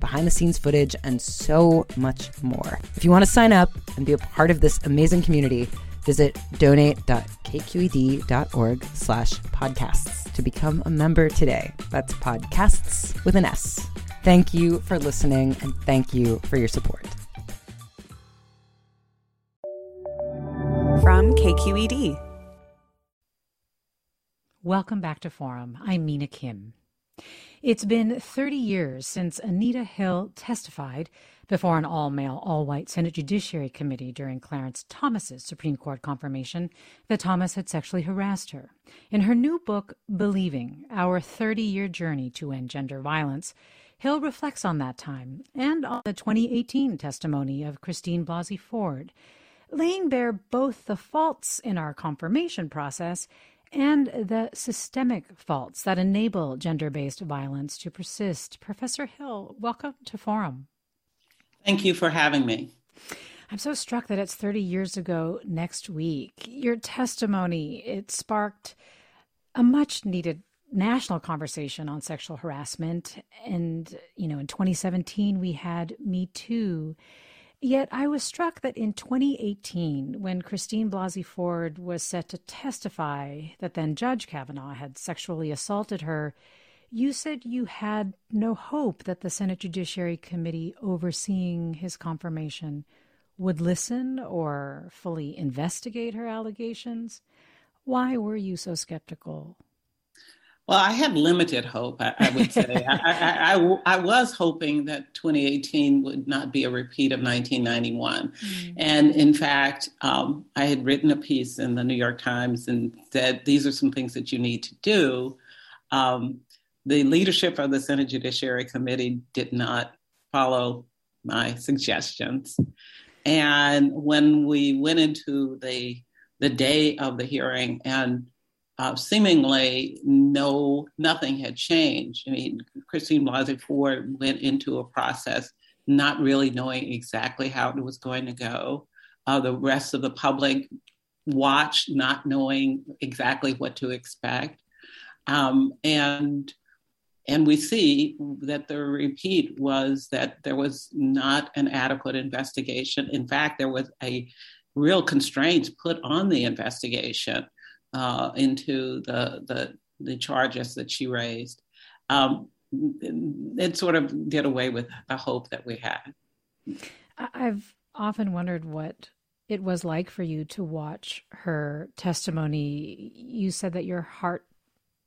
behind the scenes footage, and so much more. If you want to sign up and be a part of this amazing community, visit donate.kqed.org slash podcasts to become a member today. That's podcasts with an S. Thank you for listening and thank you for your support. From KQED. Welcome back to Forum. I'm Mina Kim. It's been 30 years since Anita Hill testified before an all male, all white Senate Judiciary Committee during Clarence Thomas's Supreme Court confirmation that Thomas had sexually harassed her. In her new book, Believing Our 30 Year Journey to End Gender Violence, Hill reflects on that time and on the 2018 testimony of Christine Blasey Ford, laying bare both the faults in our confirmation process and the systemic faults that enable gender based violence to persist. Professor Hill, welcome to Forum. Thank you for having me. I'm so struck that it's 30 years ago next week. Your testimony, it sparked a much needed national conversation on sexual harassment. And, you know, in 2017, we had Me Too. Yet I was struck that in 2018, when Christine Blasey Ford was set to testify that then Judge Kavanaugh had sexually assaulted her, you said you had no hope that the Senate Judiciary Committee overseeing his confirmation would listen or fully investigate her allegations. Why were you so skeptical? Well, I had limited hope, I, I would say. I, I, I, I, was hoping that 2018 would not be a repeat of 1991. Mm-hmm. And in fact, um, I had written a piece in the New York Times and said, these are some things that you need to do. Um, the leadership of the Senate Judiciary Committee did not follow my suggestions. And when we went into the the day of the hearing and uh, seemingly no nothing had changed. I mean, Christine Blasey Ford went into a process not really knowing exactly how it was going to go. Uh, the rest of the public watched, not knowing exactly what to expect, um, and and we see that the repeat was that there was not an adequate investigation. In fact, there was a real constraints put on the investigation uh, into the, the, the charges that she raised. Um, it sort of did away with the hope that we had. I've often wondered what it was like for you to watch her testimony. You said that your heart,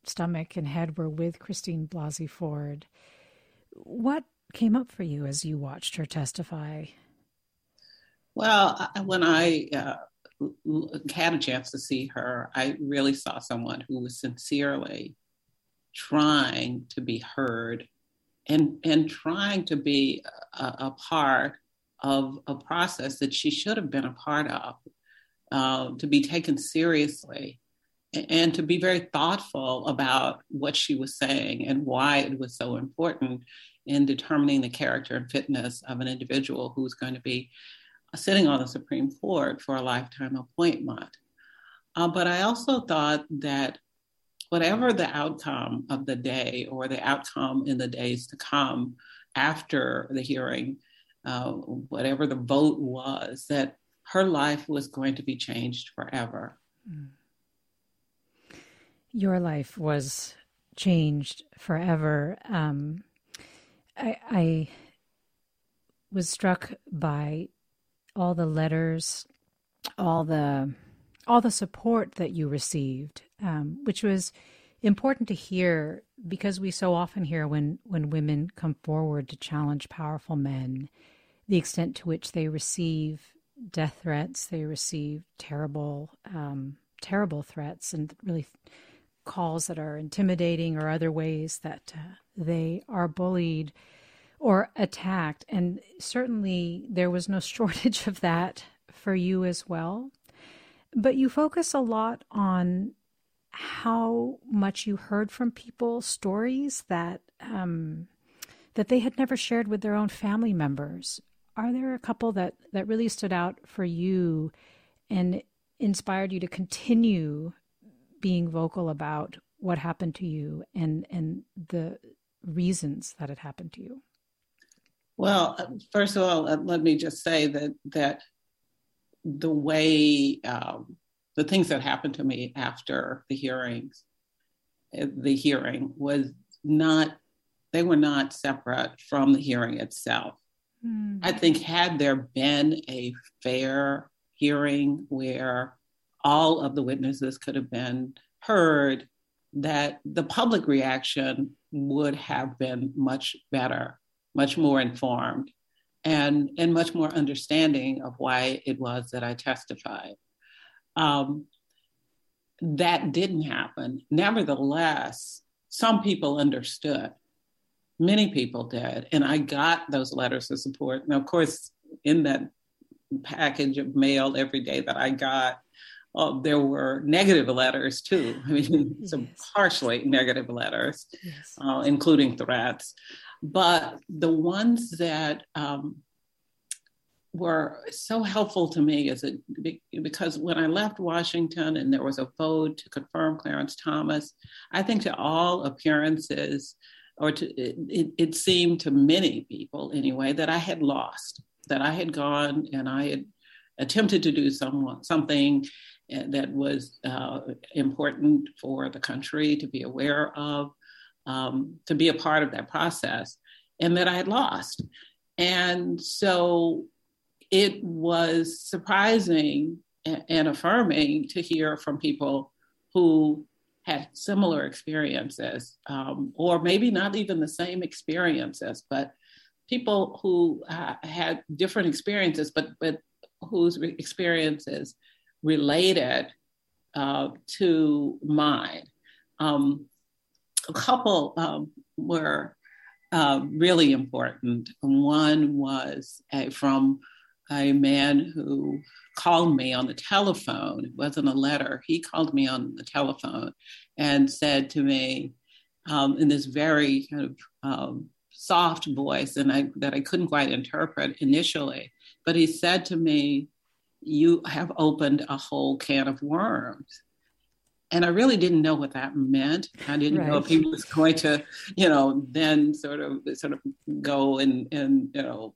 stomach, and head were with Christine Blasey Ford. What came up for you as you watched her testify? Well, when I uh, had a chance to see her, I really saw someone who was sincerely trying to be heard and, and trying to be a, a part of a process that she should have been a part of, uh, to be taken seriously and to be very thoughtful about what she was saying and why it was so important in determining the character and fitness of an individual who's going to be sitting on the Supreme Court for a lifetime appointment. Uh, but I also thought that whatever the outcome of the day or the outcome in the days to come after the hearing, uh, whatever the vote was, that her life was going to be changed forever. Mm. Your life was changed forever. Um, I, I was struck by all the letters, all the all the support that you received, um, which was important to hear because we so often hear when when women come forward to challenge powerful men, the extent to which they receive death threats, they receive terrible um, terrible threats, and really calls that are intimidating or other ways that uh, they are bullied or attacked. And certainly there was no shortage of that for you as well. But you focus a lot on how much you heard from people stories that um, that they had never shared with their own family members. Are there a couple that that really stood out for you and inspired you to continue being vocal about what happened to you and and the reasons that it happened to you? Well, first of all, uh, let me just say that that the way um, the things that happened to me after the hearings, uh, the hearing was not, they were not separate from the hearing itself. Mm. I think had there been a fair hearing where all of the witnesses could have been heard, that the public reaction would have been much better, much more informed, and, and much more understanding of why it was that I testified. Um, that didn't happen. Nevertheless, some people understood. Many people did. And I got those letters of support. Now, of course, in that package of mail every day that I got, uh, there were negative letters too. I mean, yes. some harshly negative letters, yes. uh, including threats. But the ones that um, were so helpful to me is it because when I left Washington and there was a vote to confirm Clarence Thomas, I think to all appearances, or to it, it, seemed to many people anyway that I had lost, that I had gone and I had attempted to do some, something eh, that was uh, important for the country to be aware of, um, to be a part of that process, and that I had lost. And so it was surprising and affirming to hear from people who had similar experiences, um, or maybe not even the same experiences, but people who uh, had different experiences, but but whose experiences related uh, to mine. Um, a couple um, were uh, really important. One was from a man who called me on the telephone. It wasn't a letter. He called me on the telephone and said to me um, in this very kind of um, soft voice, and I, that I couldn't quite interpret initially, but he said to me, "You have opened a whole can of worms." And I really didn't know what that meant. I didn't right. know if he was going to, you know, then sort of sort of go and and you know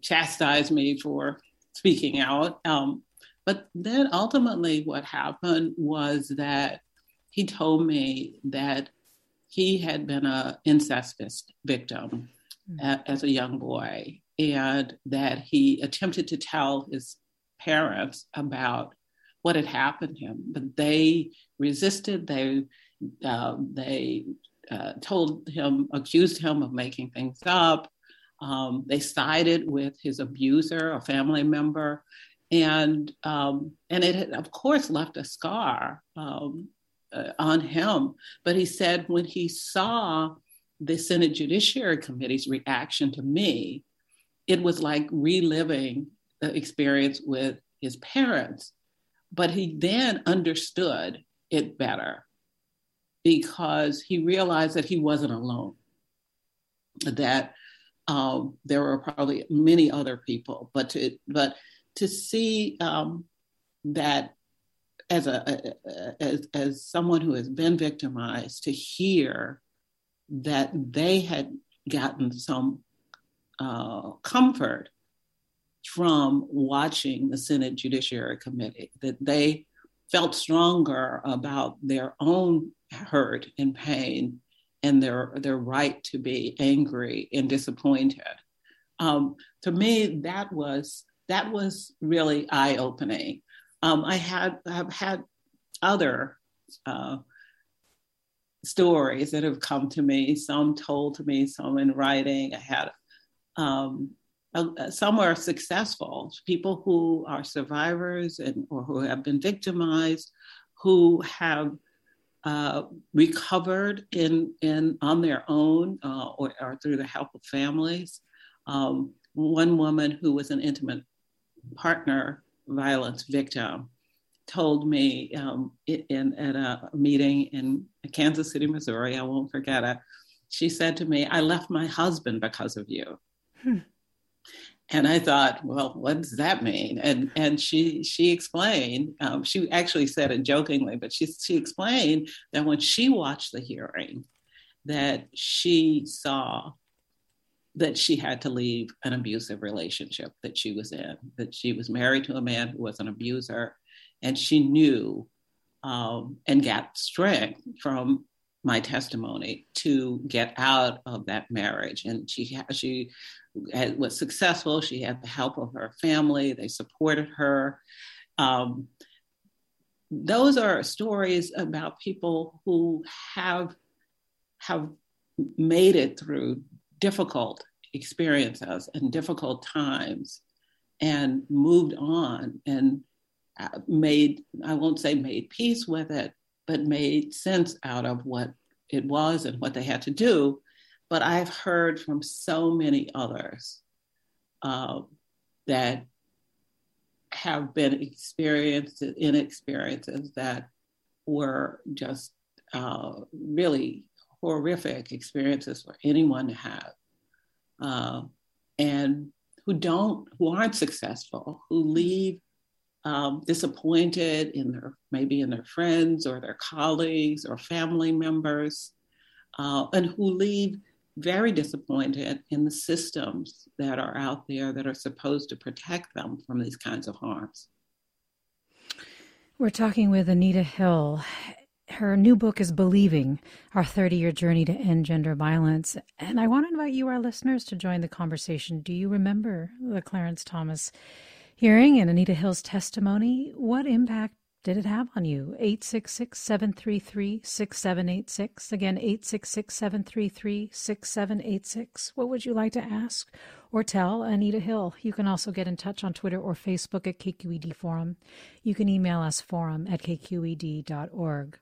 chastise me for speaking out. Um, but then ultimately, what happened was that he told me that he had been an incest victim mm-hmm. as a young boy, and that he attempted to tell his parents about what had happened to him, but they resisted. They uh, they uh, told him, accused him of making things up. Um, they sided with his abuser, a family member, and um, and it had, of course left a scar um, uh, on him. But he said when he saw the Senate Judiciary Committee's reaction to me, it was like reliving the experience with his parents. But he then understood it better because he realized that he wasn't alone. That um, there were probably many other people, but to but to see um, that as a, as as someone who has been victimized, to hear that they had gotten some uh, comfort from watching the Senate Judiciary Committee, that they felt stronger about their own hurt and pain and their their right to be angry and disappointed. Um, to me, that was that was really eye opening. Um, I had have had other uh, stories that have come to me, some told to me, some in writing. I had um, some are successful, people who are survivors and or who have been victimized, who have uh, recovered in, in on their own uh, or, or, through the help of families. Um, one woman who was an intimate partner violence victim told me um, in, at a meeting in Kansas City, Missouri, I won't forget it. She said to me, I left my husband because of you. Hmm. And I thought, well, what does that mean? And and she she explained. Um, she actually said it jokingly, but she she explained that when she watched the hearing, that she saw that she had to leave an abusive relationship that she was in. That she was married to a man who was an abuser, and she knew um, and got strength from my testimony to get out of that marriage. And she she had, was successful. She had the help of her family. They supported her. Um, those are stories about people who have have made it through difficult experiences and difficult times and moved on and uh, made i won't say made peace with it but made sense out of what it was and what they had to do. But I've heard from so many others uh, that have been experienced in experiences that were just uh, really horrific experiences for anyone to have, uh, and who don't, who aren't successful, who leave um, disappointed in their maybe in their friends or their colleagues or family members, uh, and who leave very disappointed in the systems that are out there that are supposed to protect them from these kinds of harms. We're talking with Anita Hill. Her new book is Believing Our 30 Year Journey to End Gender Violence. And I want to invite you, our listeners, to join the conversation. Do you remember the Clarence Thomas hearing and Anita Hill's testimony, what impact did it have on you? 866 733 6786. Again, 866 733 6786. What would you like to ask or tell Anita Hill? You can also get in touch on Twitter or Facebook at KQED Forum. You can email us forum at kqed.org.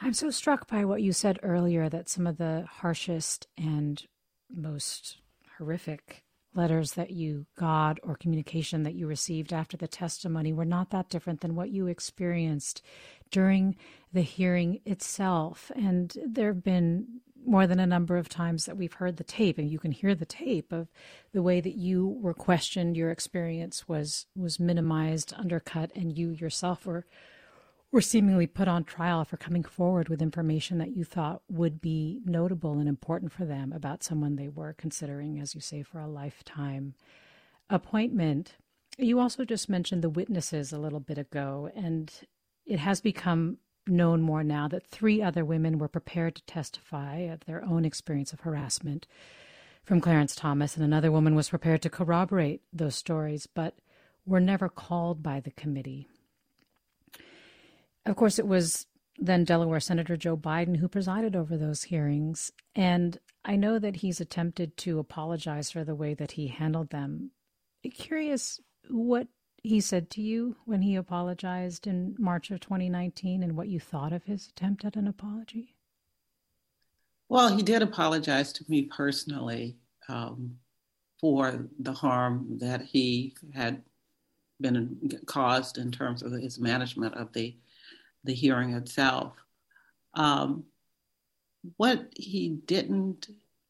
I'm so struck by what you said earlier that some of the harshest and most horrific letters that you got or communication that you received after the testimony were not that different than what you experienced during the hearing itself. And there have been more than a number of times that we've heard the tape and you can hear the tape of the way that you were questioned your experience was was minimized undercut and you yourself were were seemingly put on trial for coming forward with information that you thought would be notable and important for them about someone they were considering, as you say, for a lifetime appointment. You also just mentioned the witnesses a little bit ago, and it has become known more now that three other women were prepared to testify of their own experience of harassment from Clarence Thomas, and another woman was prepared to corroborate those stories, but were never called by the committee. Of course, it was then Delaware Senator Joe Biden who presided over those hearings. And I know that he's attempted to apologize for the way that he handled them. Curious what he said to you when he apologized in March of 2019 and what you thought of his attempt at an apology. Well, he did apologize to me personally um, for the harm that he had been caused in terms of his management of the the hearing itself. Um, what he didn't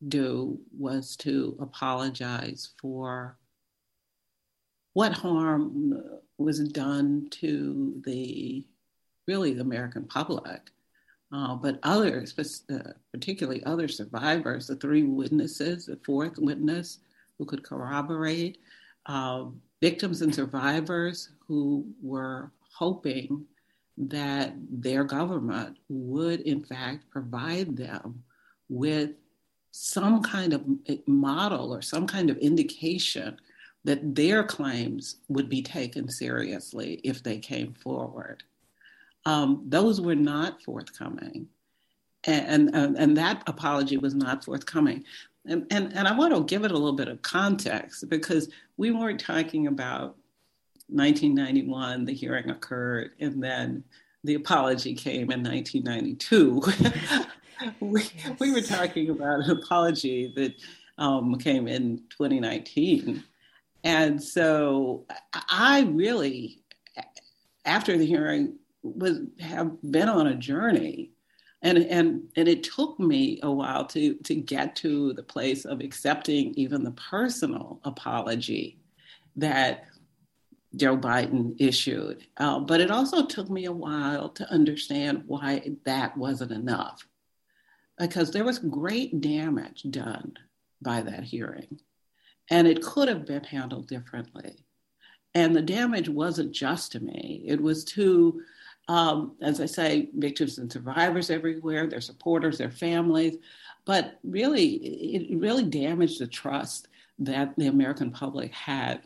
do was to apologize for what harm was done to the really the American public, uh, but others, uh, particularly other survivors, the three witnesses, the fourth witness who could corroborate, uh, victims and survivors who were hoping that their government would, in fact, provide them with some kind of model or some kind of indication that their claims would be taken seriously if they came forward. Um, those were not forthcoming. And, and, and that apology was not forthcoming. And, and, and I want to give it a little bit of context because we weren't talking about 1991, the hearing occurred, and then the apology came in 1992. we, yes. we were talking about an apology that um, came in 2019. And so I really, after the hearing, was have been on a journey. And, and, and it took me a while to, to get to the place of accepting even the personal apology that Joe Biden issued. Uh, but it also took me a while to understand why that wasn't enough, because there was great damage done by that hearing, and it could have been handled differently. And the damage wasn't just to me, it was to, um, as I say, victims and survivors everywhere, their supporters, their families. But really, it really damaged the trust that the American public had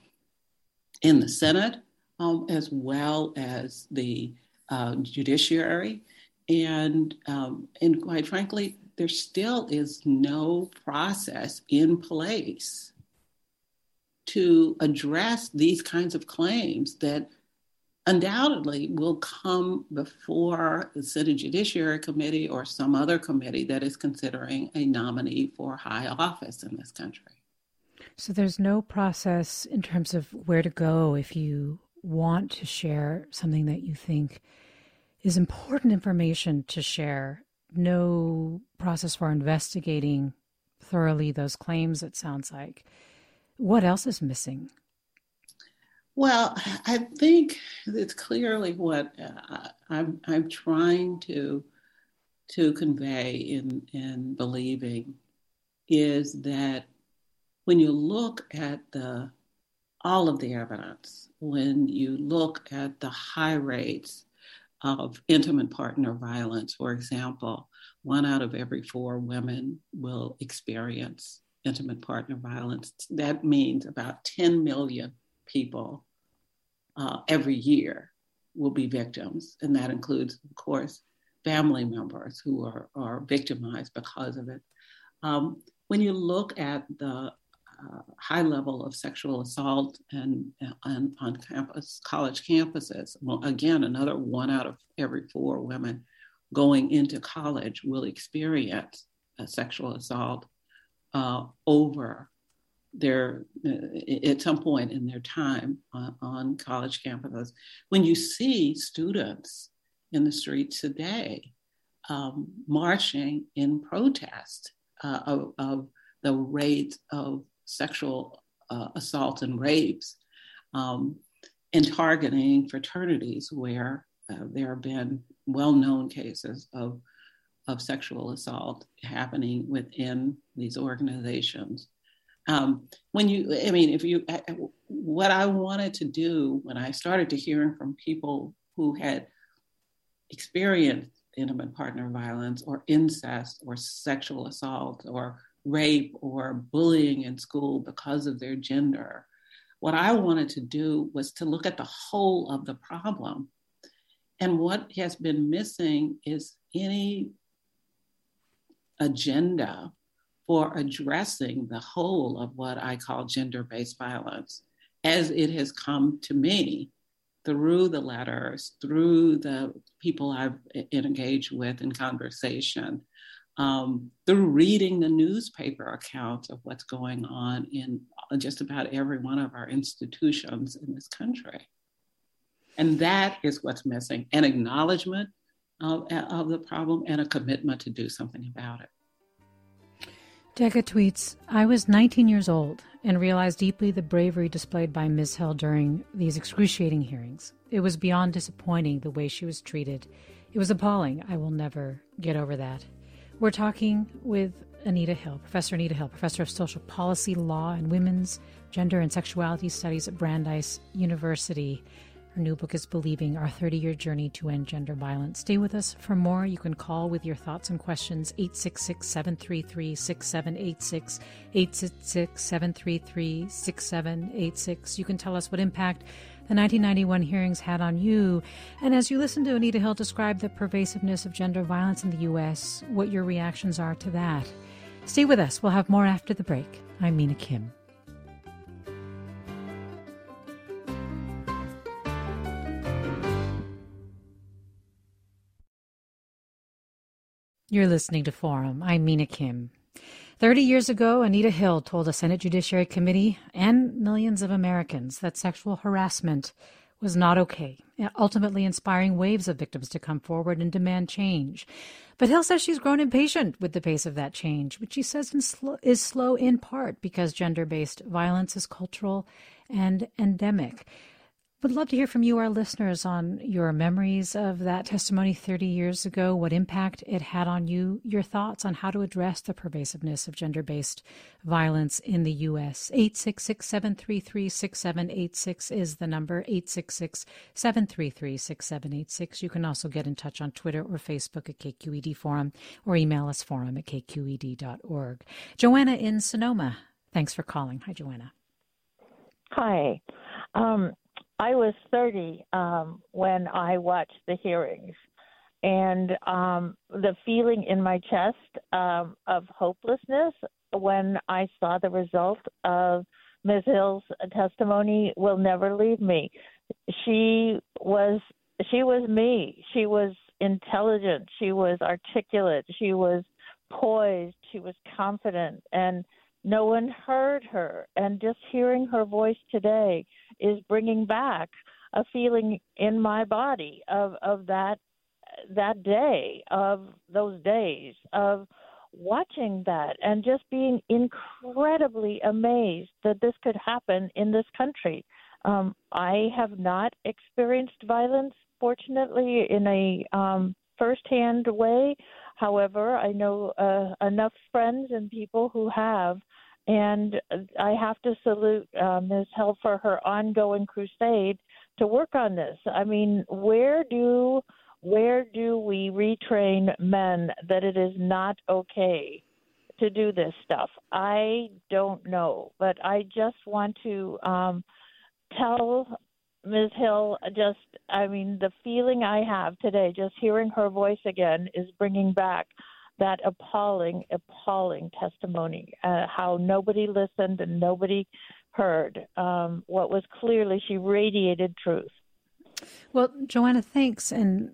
in the Senate, um, as well as the uh, judiciary. And, um, and quite frankly, there still is no process in place to address these kinds of claims that undoubtedly will come before the Senate Judiciary Committee or some other committee that is considering a nominee for high office in this country. So there's no process in terms of where to go if you want to share something that you think is important information to share. No process for investigating thoroughly those claims, it sounds like. What else is missing? Well, I think it's clearly what uh, I'm, I'm trying to to convey in in believing is that when you look at the all of the evidence, when you look at the high rates of intimate partner violence, for example, one out of every four women will experience intimate partner violence. That means about 10 million people uh, every year will be victims. And that includes, of course, family members who are, are victimized because of it. Um, when you look at the uh, high level of sexual assault and, and on campus, college campuses. Well, again, another one out of every four women going into college will experience a sexual assault uh, over their uh, at some point in their time on, on college campuses. When you see students in the streets today um, marching in protest uh, of, of, the rate of sexual uh, assault and rapes um, and targeting fraternities where uh, there have been well-known cases of of sexual assault happening within these organizations. Um, when you, I mean, if you, what I wanted to do when I started to hearing from people who had experienced intimate partner violence or incest or sexual assault or rape or bullying in school because of their gender. What I wanted to do was to look at the whole of the problem. And what has been missing is any agenda for addressing the whole of what I call gender based violence as it has come to me through the letters, through the people I've engaged with in conversation, um, through reading the newspaper accounts of what's going on in just about every one of our institutions in this country. And that is what's missing an acknowledgement of, of the problem and a commitment to do something about it. Decca tweets I was 19 years old and realized deeply the bravery displayed by Ms. Hill during these excruciating hearings. It was beyond disappointing the way she was treated. It was appalling. I will never get over that. We're talking with Anita Hill, Professor Anita Hill, Professor of Social Policy, Law, and Women's, Gender, and Sexuality Studies at Brandeis University. Her new book is Believing Our 30 Year Journey to End Gender Violence. Stay with us for more. You can call with your thoughts and questions 866 733 6786. 866 733 6786. You can tell us what impact the 1991 hearings had on you. And as you listen to Anita Hill describe the pervasiveness of gender violence in the U.S., what your reactions are to that. Stay with us. We'll have more after the break. I'm Mina Kim. You're listening to Forum. I'm Mina Kim. 30 years ago, Anita Hill told a Senate Judiciary Committee and millions of Americans that sexual harassment was not okay, ultimately inspiring waves of victims to come forward and demand change. But Hill says she's grown impatient with the pace of that change, which she says is slow in part because gender based violence is cultural and endemic. Would love to hear from you, our listeners, on your memories of that testimony 30 years ago, what impact it had on you, your thoughts on how to address the pervasiveness of gender based violence in the U.S. 866 733 6786 is the number, 866 733 6786. You can also get in touch on Twitter or Facebook at KQED Forum or email us forum at kqed.org. Joanna in Sonoma, thanks for calling. Hi, Joanna. Hi. Um, I was 30 um, when I watched the hearings, and um, the feeling in my chest um, of hopelessness when I saw the result of Ms. Hill's testimony will never leave me. She was she was me. She was intelligent. She was articulate. She was poised. She was confident, and no one heard her. And just hearing her voice today is bringing back a feeling in my body of of that that day of those days of watching that and just being incredibly amazed that this could happen in this country. Um, I have not experienced violence, fortunately, in a um, firsthand way. However, I know uh, enough friends and people who have, and I have to salute uh, Ms. Hill for her ongoing crusade to work on this. I mean, where do where do we retrain men that it is not okay to do this stuff? I don't know, but I just want to um, tell Ms. Hill just, I mean, the feeling I have today, just hearing her voice again, is bringing back that appalling, appalling testimony, uh, how nobody listened and nobody heard um, what was clearly she radiated truth. Well, Joanna, thanks. And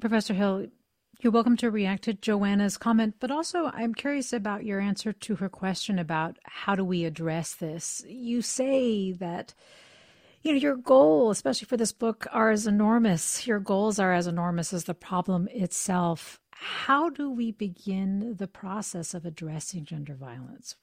Professor Hill, you're welcome to react to Joanna's comment, but also I'm curious about your answer to her question about how do we address this. You say that you know your goal especially for this book are as enormous your goals are as enormous as the problem itself how do we begin the process of addressing gender violence?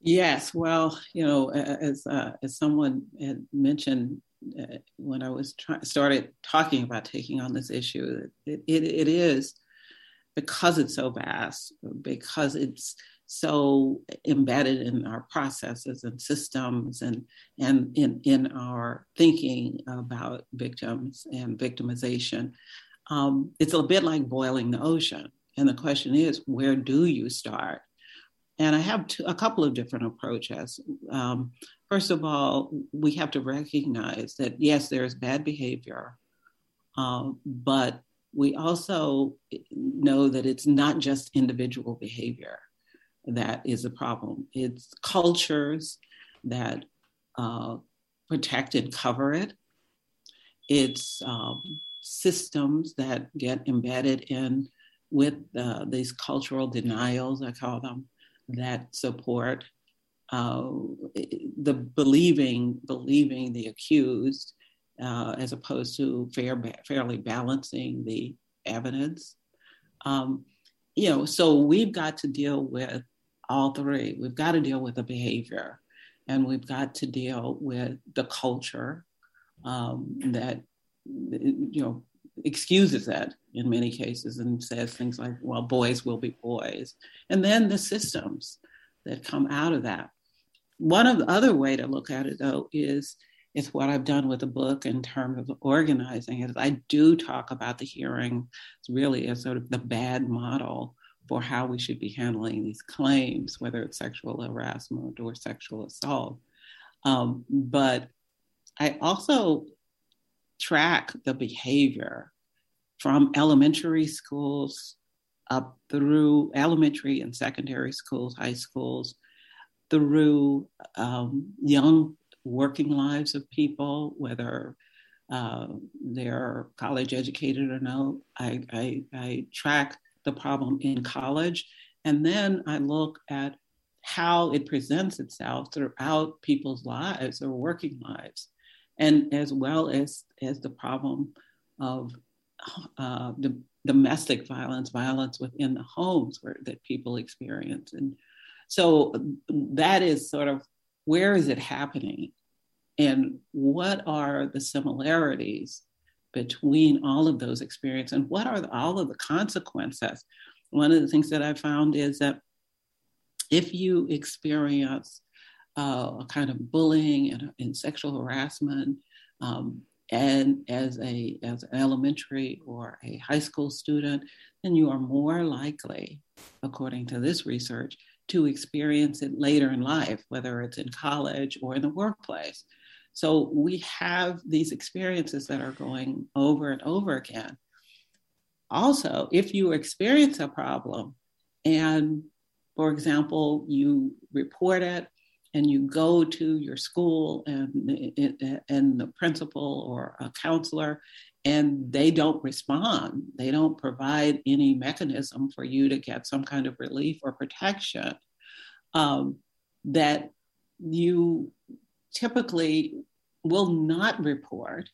Yes, well, you know, as uh, as someone had mentioned uh, when I was try- started talking about taking on this issue, it, it, it is because it's so vast, because it's so embedded in our processes and systems and and in, in our thinking about victims and victimization um, it's a bit like boiling the ocean. And the question is, where do you start? And I have a couple of different approaches. Um, first of all, we have to recognize that yes, there's bad behavior, um, but we also know that it's not just individual behavior that is a problem. It's cultures that uh, protect and cover it. It's um, systems that get embedded in with uh, these cultural denials, I call them, that support uh, the believing believing the accused uh, as opposed to fair, fairly balancing the evidence. Um, you know, so we've got to deal with all three. We've got to deal with the behavior, and we've got to deal with the culture um, that you know, excuses that in many cases and says things like, well, boys will be boys. And then the systems that come out of that. One of the other way to look at it though is it's what I've done with the book in terms of organizing is I do talk about the hearing really as sort of the bad model for how we should be handling these claims, whether it's sexual harassment or sexual assault. Um, but I also track the behavior from elementary schools up through elementary and secondary schools, high schools, through um, young working lives of people, whether uh, they're college educated or no. I, I, I track the problem in college, and then I look at how it presents itself throughout people's lives or working lives, and as well as as the problem of uh, the domestic violence, violence within the homes where that people experience, and so that is sort of where is it happening, and what are the similarities between all of those experiences, and what are the, all of the consequences. One of the things that I found is that if you experience uh, a kind of bullying and, and sexual harassment um, and as a as an elementary or a high school student, then you are more likely, according to this research, to experience it later in life, whether it's in college or in the workplace. So we have these experiences that are going over and over again. Also, if you experience a problem and, for example, you report it and you go to your school and, and the principal or a counselor and they don't respond. They don't provide any mechanism for you to get some kind of relief or protection um, that you typically will not report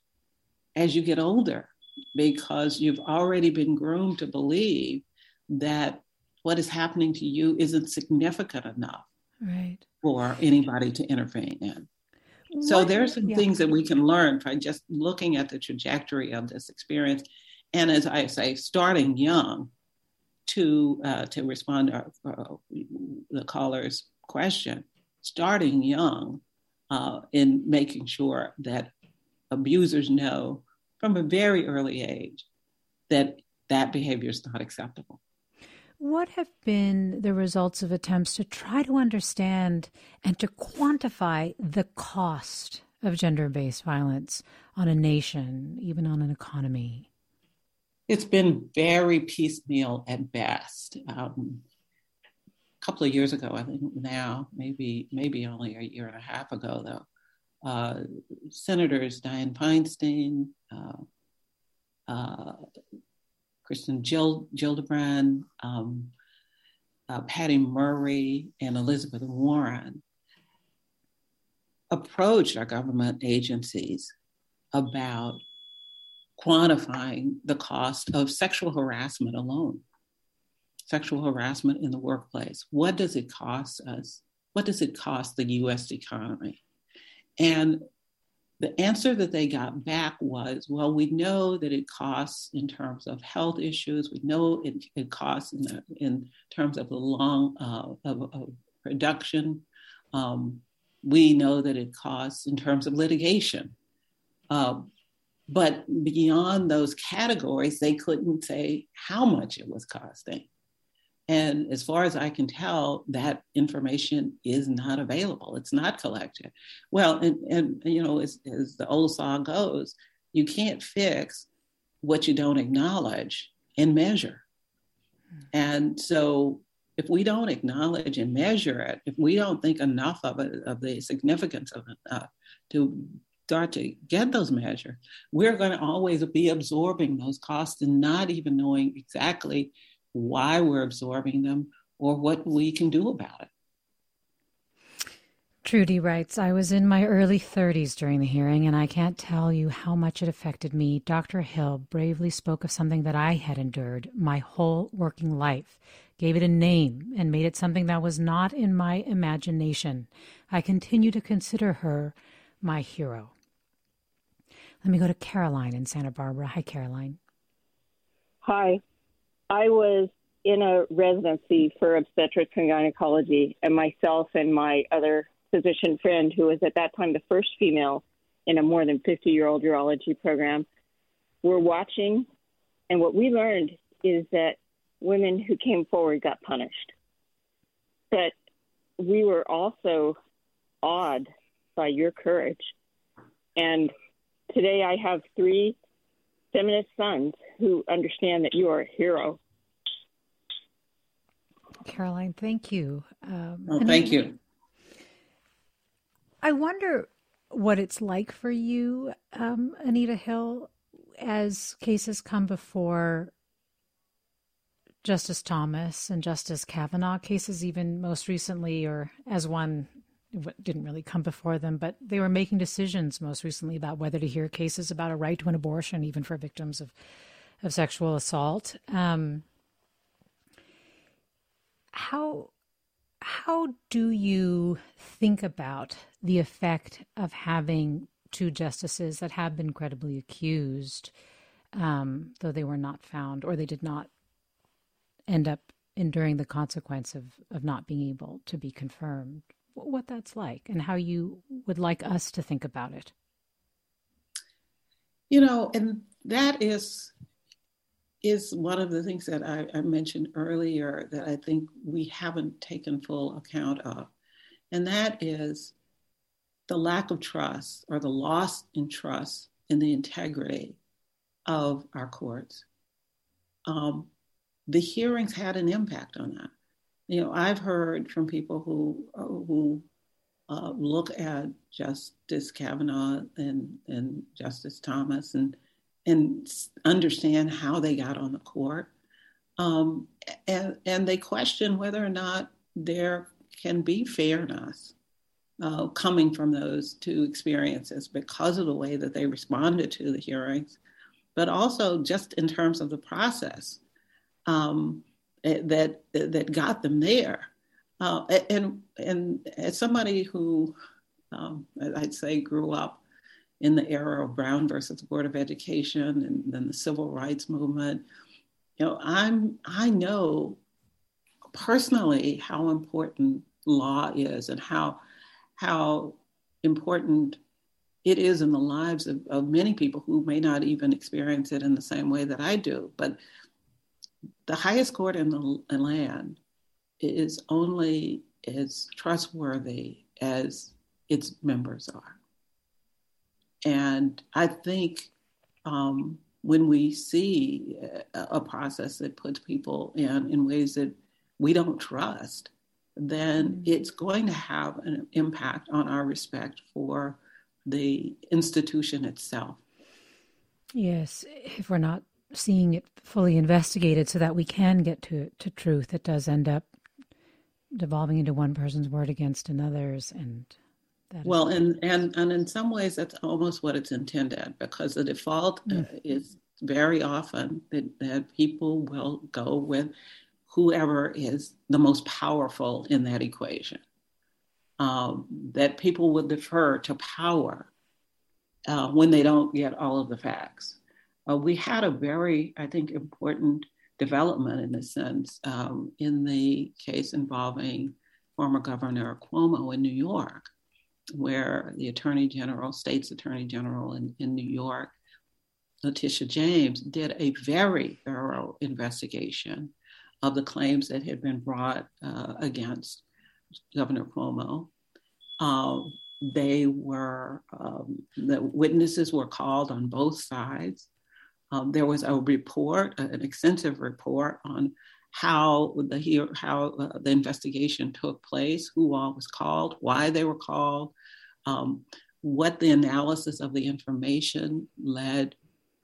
as you get older because you've already been groomed to believe that what is happening to you isn't significant enough. Right for anybody to intervene in. So what, there are some yeah. things that we can learn by just looking at the trajectory of this experience, and as I say, starting young to uh, to respond to uh, the caller's question, starting young uh, in making sure that abusers know from a very early age that that behavior is not acceptable. What have been the results of attempts to try to understand and to quantify the cost of gender based violence on a nation, even on an economy? It's been very piecemeal at best. Um, a couple of years ago, I think now, maybe maybe only a year and a half ago, though, uh, Senators Dianne Feinstein, uh, uh, Kirsten Gild- Gillibrand, um, uh, Patty Murray, and Elizabeth Warren approached our government agencies about quantifying the cost of sexual harassment alone, sexual harassment in the workplace. What does it cost us? What does it cost the US economy? And the answer that they got back was, well, we know that it costs in terms of health issues. We know it, it costs in, the, in terms of the long uh, of, of, production. Um, we know that it costs in terms of litigation. Uh, but beyond those categories, they couldn't say how much it was costing. And as far as I can tell, that information is not available. It's not collected. Well, and, and you know, as, as the old saw goes, you can't fix what you don't acknowledge and measure. And so if we don't acknowledge and measure it, if we don't think enough of it, of the significance of it, uh, to start to get those measures, we're going to always be absorbing those costs and not even knowing exactly why we're absorbing them, or what we can do about it. Trudy writes, I was in my early 30s during the hearing, and I can't tell you how much it affected me. Dr. Hill bravely spoke of something that I had endured my whole working life, gave it a name, and made it something that was not in my imagination. I continue to consider her my hero. Let me go to Caroline in Santa Barbara. Hi, Caroline. Hi. I was in a residency for obstetrics and gynecology, and myself and my other physician friend, who was at that time the first female in a more than 50 year old urology program. We're watching, and what we learned is that women who came forward got punished. But we were also awed by your courage. And today I have three feminist sons who understand that you are a hero. Caroline, thank you. Um, oh, thank you. I wonder what it's like for you, um, Anita Hill, as cases come before Justice Thomas and Justice Kavanaugh, cases even most recently, or as one didn't really come before them, but they were making decisions most recently about whether to hear cases about a right to an abortion, even for victims of, of sexual assault. Um, how how do you think about the effect of having two justices that have been credibly accused, um, though they were not found or they did not end up enduring the consequence of, of not being able to be confirmed? What that's like and how you would like us to think about it? You know, and that is is one of the things that I, I, mentioned earlier that I think we haven't taken full account of. And that is the lack of trust or the loss in trust in the integrity of our courts. Um, the hearings had an impact on that. You know, I've heard from people who uh, who uh, look at Justice Kavanaugh and, and Justice Thomas and and understand how they got on the court. Um, and, and they question whether or not there can be fairness uh, coming from those two experiences because of the way that they responded to the hearings, but also just in terms of the process um, eh, that that got them there. Uh, and and as somebody who um, I'd say grew up in the era of Brown versus Board of Education and then the civil rights movement. You know, I'm I know personally how important law is and how how important it is in the lives of, of many people who may not even experience it in the same way that I do. But the highest court in the land is only as trustworthy as its members are. And I think um, when we see a, a, process that puts people in in ways that we don't trust, then mm-hmm. it's going to have an impact on our respect for the institution itself. Yes, if we're not seeing it fully investigated so that we can get to to truth, it does end up devolving into one person's word against another's and that well, and, and and in some ways, that's almost what it's intended because the default mm. uh, is very often that, that people will go with whoever is the most powerful in that equation. Um, that people will defer to power uh, when they don't get all of the facts. Uh, we had a very, I think, important development in this sense um, in the case involving former Governor Cuomo in New York where the Attorney General, State's Attorney General in, in New York, Letitia James, did a very thorough investigation of the claims that had been brought uh, against Governor Cuomo. Uh, they were, um, the witnesses were called on both sides. Um, there was a report, an extensive report on how the how uh, the investigation took place, who all was called, why they were called, um, what the analysis of the information led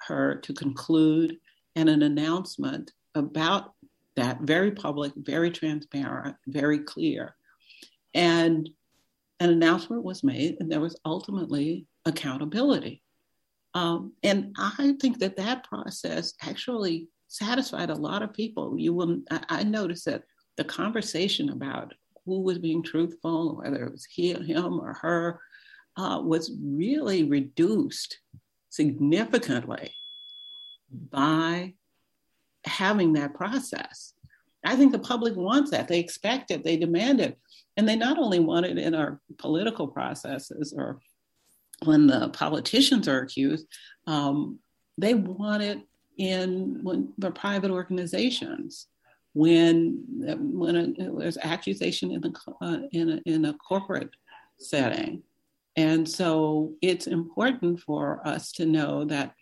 her to conclude, and an announcement about that very public, very transparent, very clear. And an announcement was made, and there was ultimately accountability. Um, and I think that that process actually satisfied a lot of people. You will, I, noticed that the conversation about who was being truthful, whether it was he, him or her, uh, was really reduced significantly by having that process. I think the public wants that. They expect it, they demand it. And they not only want it in our political processes or when the politicians are accused, um, they want it in when the private organizations. When when a, there's accusation in the uh, in a, in a corporate setting, and so it's important for us to know that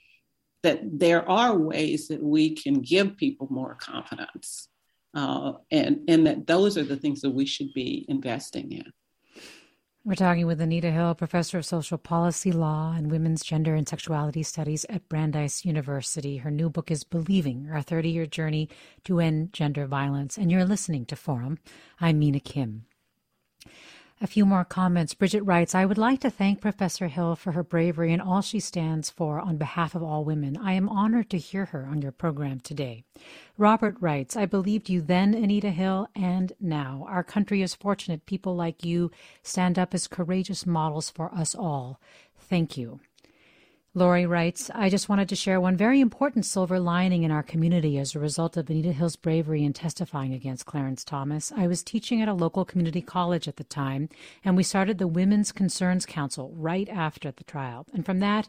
that there are ways that we can give people more confidence, uh, and and that those are the things that we should be investing in. We're talking with Anita Hill, professor of social policy law and women's gender and sexuality studies at Brandeis University. Her new book is Believing Our 30 Year Journey to End Gender Violence. And you're listening to Forum. I'm Mina Kim. A few more comments. Bridget writes, I would like to thank Professor Hill for her bravery and all she stands for on behalf of all women. I am honored to hear her on your program today. Robert writes, I believed you then, Anita Hill, and now. Our country is fortunate people like you stand up as courageous models for us all. Thank you. Lori writes, I just wanted to share one very important silver lining in our community as a result of Anita Hill's bravery in testifying against Clarence Thomas. I was teaching at a local community college at the time, and we started the Women's Concerns Council right after the trial. And from that,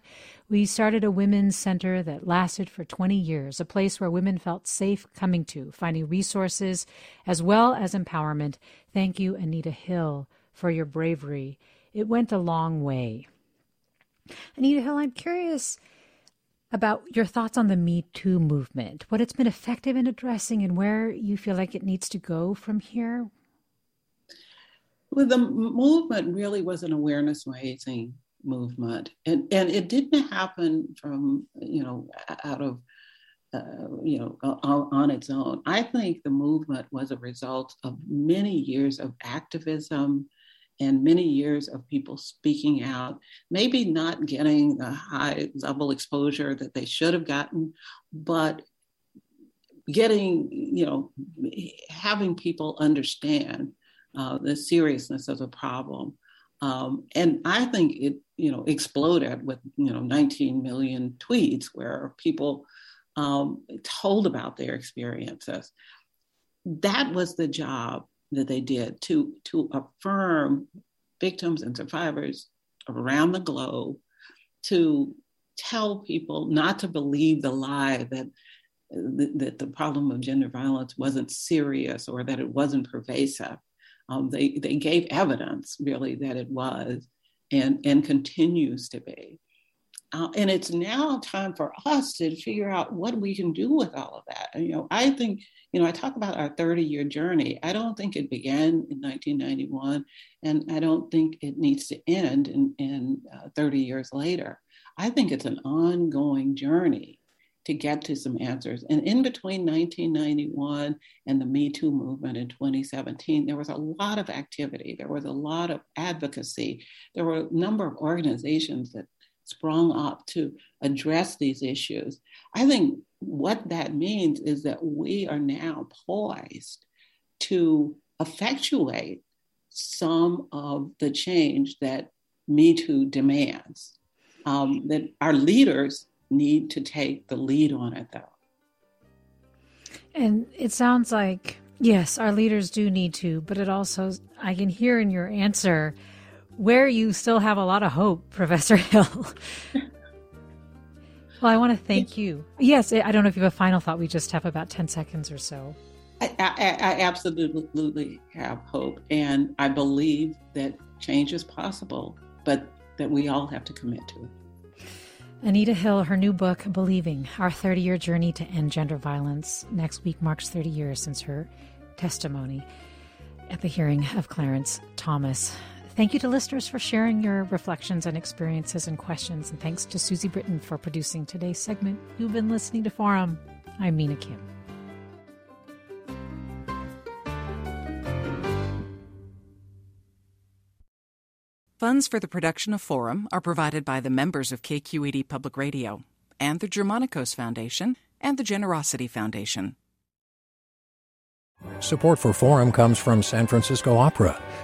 we started a women's center that lasted for 20 years, a place where women felt safe coming to, finding resources as well as empowerment. Thank you, Anita Hill, for your bravery. It went a long way. Anita Hill, I'm curious about your thoughts on the Me Too movement, what it's been effective in addressing, and where you feel like it needs to go from here. Well, the movement really was an awareness raising movement, and and it didn't happen from you know out of uh, you know on, on its own. I think the movement was a result of many years of activism and many years of people speaking out, maybe not getting the high level exposure that they should have gotten, but getting, you know, having people understand uh, the seriousness of the problem. Um, and I think it, you know, exploded with, you know, 19 million tweets where people um, told about their experiences. That was the job that they did to to affirm victims and survivors around the globe to tell people not to believe the lie that that the problem of gender violence wasn't serious or that it wasn't pervasive. Um, they they gave evidence really that it was and and continues to be. Uh, and it's now time for us to figure out what we can do with all of that. And, you know, I think, you know, I talk about our 30 year journey. I don't think it began in 1991, and I don't think it needs to end in, in uh, 30 years later. I think it's an ongoing journey to get to some answers. And in between 1991 and the Me Too movement in 2017, there was a lot of activity, there was a lot of advocacy, there were a number of organizations that sprung up to address these issues. I think what that means is that we are now poised to effectuate some of the change that Me Too demands. Um, that our leaders need to take the lead on it, though. And it sounds like, yes, our leaders do need to, but it also, I can hear in your answer where you still have a lot of hope, Professor Hill. well, I want to thank you. Yes, I don't know if you have a final thought. We just have about 10 seconds or so. I, I, I absolutely have hope. And I believe that change is possible, but that we all have to commit to it. Anita Hill, her new book, Believing Our 30 Year Journey to End Gender Violence, next week marks 30 years since her testimony at the hearing of Clarence Thomas. Thank you to listeners for sharing your reflections and experiences and questions. And thanks to Susie Britton for producing today's segment. You've been listening to Forum. I'm Mina Kim. Funds for the production of Forum are provided by the members of KQED Public Radio and the Germanacos Foundation and the Generosity Foundation. Support for Forum comes from San Francisco Opera.